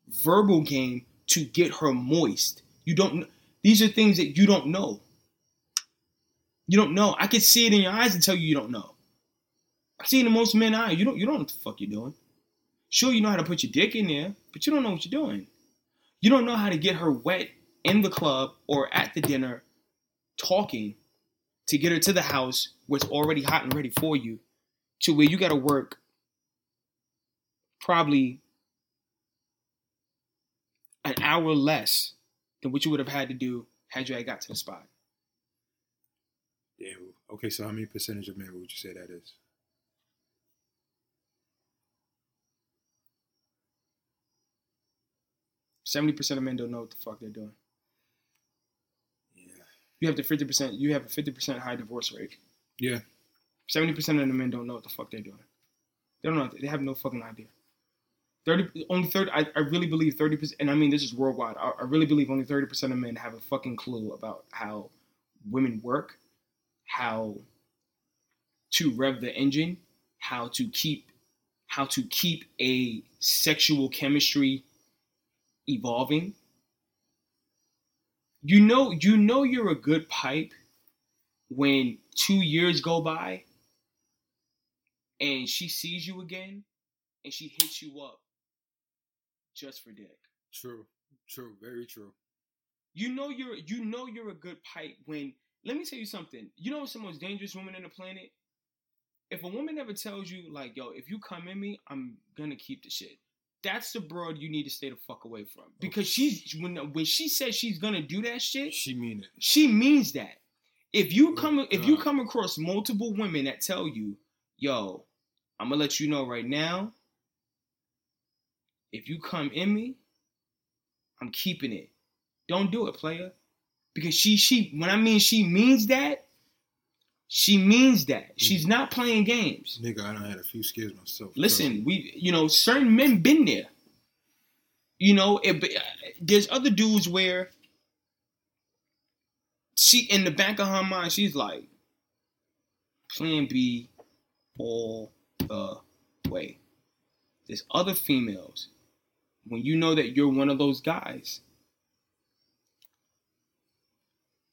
verbal game to get her moist. You don't. These are things that you don't know. You don't know. I can see it in your eyes and tell you you don't know. I've seen the most men I. You don't. You don't know what the fuck you're doing. Sure, you know how to put your dick in there, but you don't know what you're doing. You don't know how to get her wet in the club or at the dinner, talking, to get her to the house where it's already hot and ready for you, to where you got to work. Probably an hour less than what you would have had to do had you had got to the spot. Damn. Okay, so how many percentage of men would you say that is? Seventy percent of men don't know what the fuck they're doing. Yeah. You have the fifty percent. You have a fifty percent high divorce rate. Yeah. Seventy percent of the men don't know what the fuck they're doing. They don't know. They have no fucking idea. Thirty, only thirty. I, I really believe thirty percent, and I mean this is worldwide. I, I really believe only thirty percent of men have a fucking clue about how women work, how to rev the engine, how to keep, how to keep a sexual chemistry evolving. You know, you know you're a good pipe when two years go by and she sees you again and she hits you up just for dick. True. True. Very true. You know you're you know you're a good pipe when let me tell you something. You know what's the most dangerous woman in the planet? If a woman ever tells you like, yo, if you come in me, I'm gonna keep the shit. That's the broad you need to stay the fuck away from. Oh, because she's when when she says she's gonna do that shit, She mean it. she means that. If you Oh, come if you come across multiple women that tell you, yo, I'm gonna let you know right now, if you come in me, I'm keeping it. Don't do it, player. Because she she when I mean she means that, she means that. Mm-hmm. She's not playing games. Nigga, I done had a few scares myself. Listen, we you know certain men been there. You know, it, uh, there's other dudes where she in the back of her mind she's like, Plan B all the way. There's other females when you know that you're one of those guys.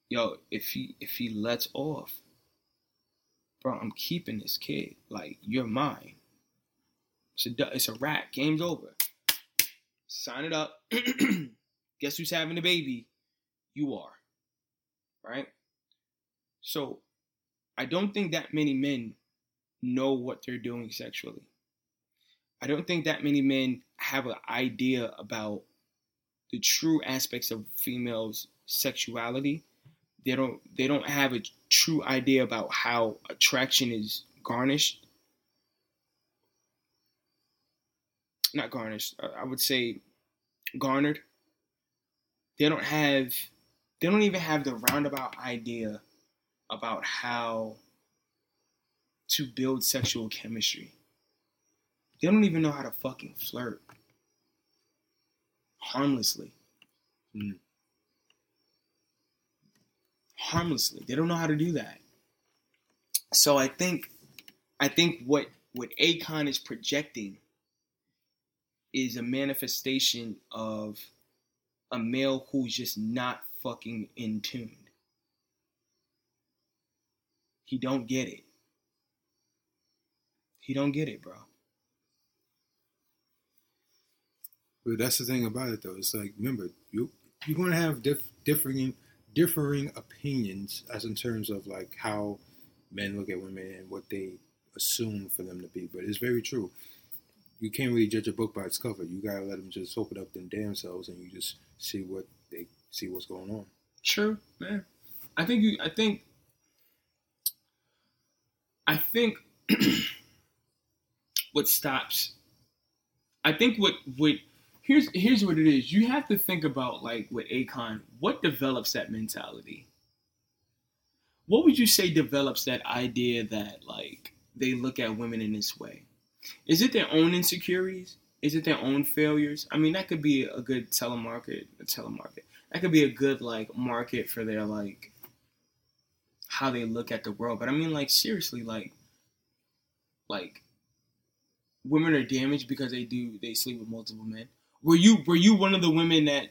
Yo, if he if he lets off, bro, I'm keeping this kid. Like you're mine. It's a it's a wrap. Game's over. Sign it up. Guess who's having the baby? You are. Right? So I don't think that many men know what they're doing sexually. I don't think that many men have an idea about the true aspects of females' sexuality. They don't they don't have a true idea about how attraction is garnished not garnished. I would say garnered. They don't have. They don't even have the roundabout idea about how to build sexual chemistry. They don't even know how to fucking flirt harmlessly. Mm. Harmlessly, they don't know how to do that. So I think, I think what what Akon is projecting is a manifestation of a male who's just not fucking in tune. He don't get it. He don't get it, bro. But that's the thing about it, though. It's like, remember, you you're going to have diff- differing differing opinions as in terms of like how men look at women and what they assume for them to be. But it's very true. You can't really judge a book by its cover. You gotta let them just open up them damn selves and you just see what they see what's going on. True, man. I think you. I think. I think what stops. I think what what here's here's what it is. You have to think about like with Akon. What develops that mentality? What would you say develops that idea that like they look at women in this way? Is it their own insecurities? Is it their own failures? I mean, that could be a good telemarket. A telemarket. That could be a good like market for their like how they look at the world. But I mean, like seriously, like like women are damaged because they do they sleep with multiple men. Were you were you one of the women that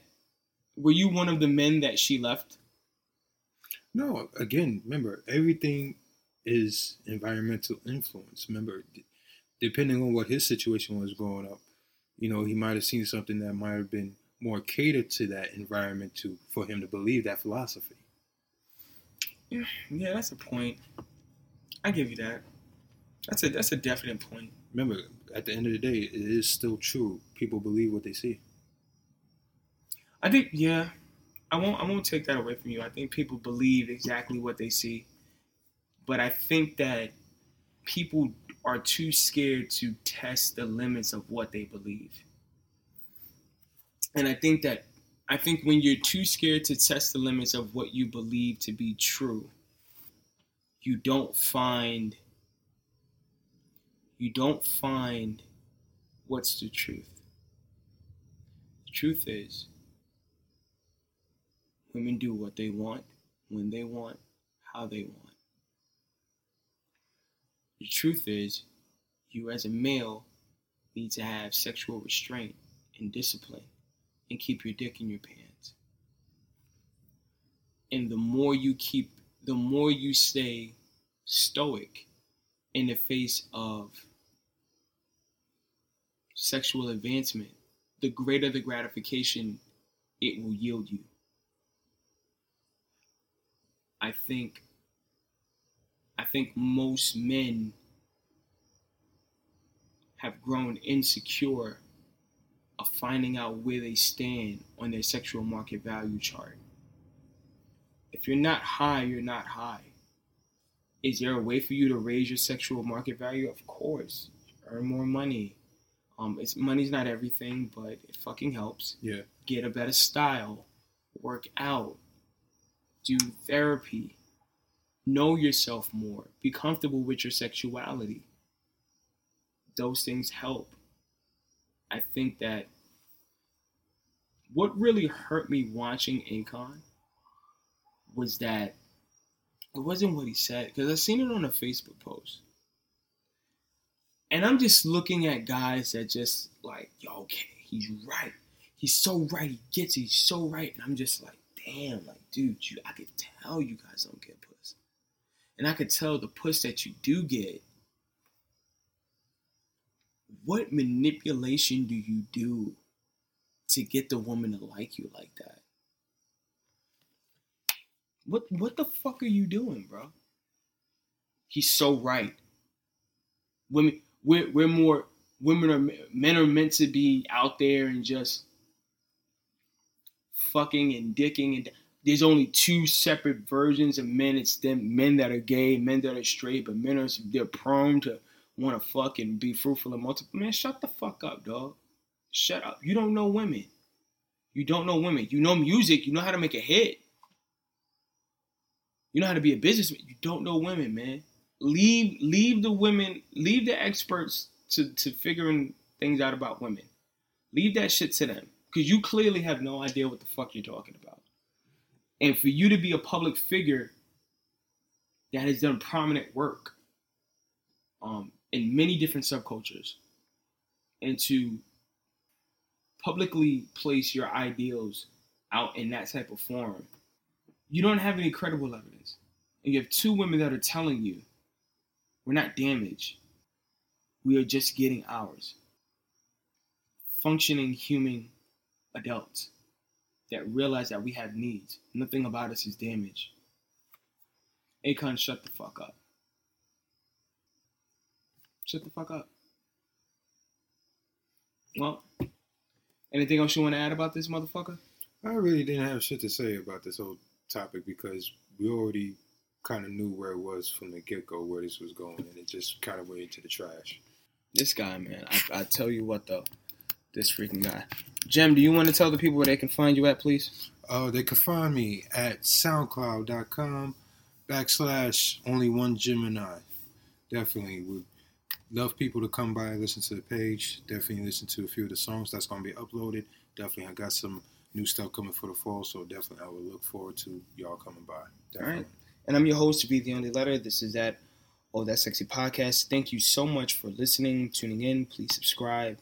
were you one of the men that she left? No, again, remember everything is environmental influence. Remember, d- depending on what his situation was growing up, you know, he might have seen something that might have been more catered to that environment to for him to believe that philosophy. Yeah, that's a point. I give you that. That's a that's a definite point. Remember, at the end of the day, it is still true. People believe what they see. I think yeah, I won't I won't take that away from you. I think people believe exactly what they see, but I think that people are too scared to test the limits of what they believe. And I think that I think when you're too scared to test the limits of what you believe to be true, you don't find you don't find what's the truth. The truth is women do what they want, when they want, how they want. The truth is, you as a male need to have sexual restraint and discipline and keep your dick in your pants. And the more you keep, the more you stay stoic in the face of sexual advancement, the greater the gratification it will yield you. I think I think most men have grown insecure of finding out where they stand on their sexual market value chart. If you're not high, you're not high. Is there a way for you to raise your sexual market value? Of course. Earn more money. Um, it's money's not everything, but it fucking helps. Yeah. Get a better style. Work out. Do therapy. Know yourself more. Be comfortable with your sexuality. Those things help. I think that what really hurt me watching Akon was that it wasn't what he said because I seen it on a Facebook post, and I'm just looking at guys that just like, yo, okay, he's right. He's so right. He gets it. He's so right, and I'm just like, damn, like, dude, you, I could tell you guys don't get puss, and I could tell the puss that you do get what manipulation do you do to get the woman to like you like that? What what the fuck are you doing, bro? He's so right. Women we're we're more women are men are meant to be out there and just fucking and dicking and there's only two separate versions of men. It's them men that are gay, men that are straight, but men are they're prone to want to fuck and be fruitful and multiple. Man, shut the fuck up, dog. Shut up. You don't know women. You don't know women. You know music. You know how to make a hit. You know how to be a businessman. You don't know women, man. Leave leave the women, leave the experts to, to figuring things out about women. Leave that shit to them. Because you clearly have no idea what the fuck you're talking about. And for you to be a public figure that has done prominent work um, in many different subcultures and to publicly place your ideals out in that type of form, you don't have any credible evidence. And you have two women that are telling you, we're not damaged. We are just getting ours. Functioning human adults that realize that we have needs. Nothing about us is damaged. Akon, shut the fuck up. Shut the fuck up. Well, anything else you want to add about this motherfucker? I really didn't have shit to say about this whole topic because we already kind of knew where it was from the get go, where this was going, and it just kind of went into the trash. This guy, man. I, I tell you what, though. This freaking guy. Jim, do you want to tell the people where they can find you at, please? Uh, they can find me at soundcloud.com backslash only one Jemini. Definitely would love people to come by and listen to the page. Definitely listen to a few of the songs that's going to be uploaded. Definitely, I got some new stuff coming for the fall, so definitely I would look forward to y'all coming by. Definitely. right. And I'm your host, V the Only Letter. This is that Oh That Sexy podcast. Thank you so much for listening, tuning in. Please subscribe.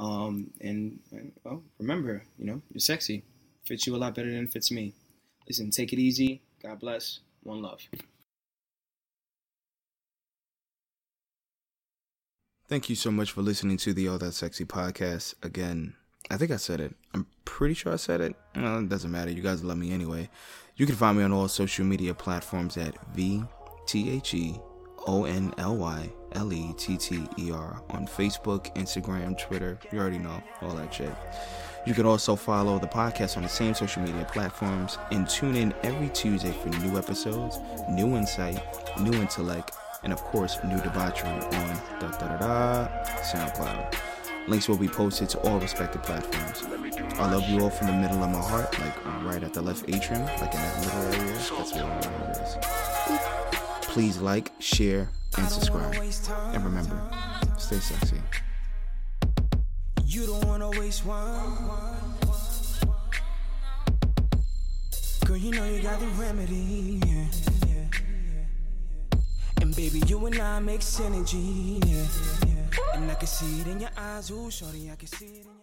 Um, and, and well, remember, you know, you're sexy. Fits you a lot better than fits me. Listen, take it easy. God bless. One love. Thank you so much for listening to the All That Sexy podcast again. I think I said it. I'm pretty sure I said it. No, it doesn't matter. You guys love me anyway. You can find me on all social media platforms at V T H E O N L Y L E T T E R on Facebook, Instagram, Twitter. You already know all that shit. You can also follow the podcast on the same social media platforms and tune in every Tuesday for new episodes, new insight, new intellect, and of course, new debauchery on da da da da SoundCloud. Links will be posted to all respective platforms. I love you all from the middle of my heart, like right at the left atrium, like in that little area. That's where it is. Please like, share, and subscribe. And remember, stay sexy. You don't wanna waste one. Girl, you know you got the remedy. Yeah, baby, you and I make synergy. Yeah. And I can see it in your eyes, ooh, shorty, I can see it in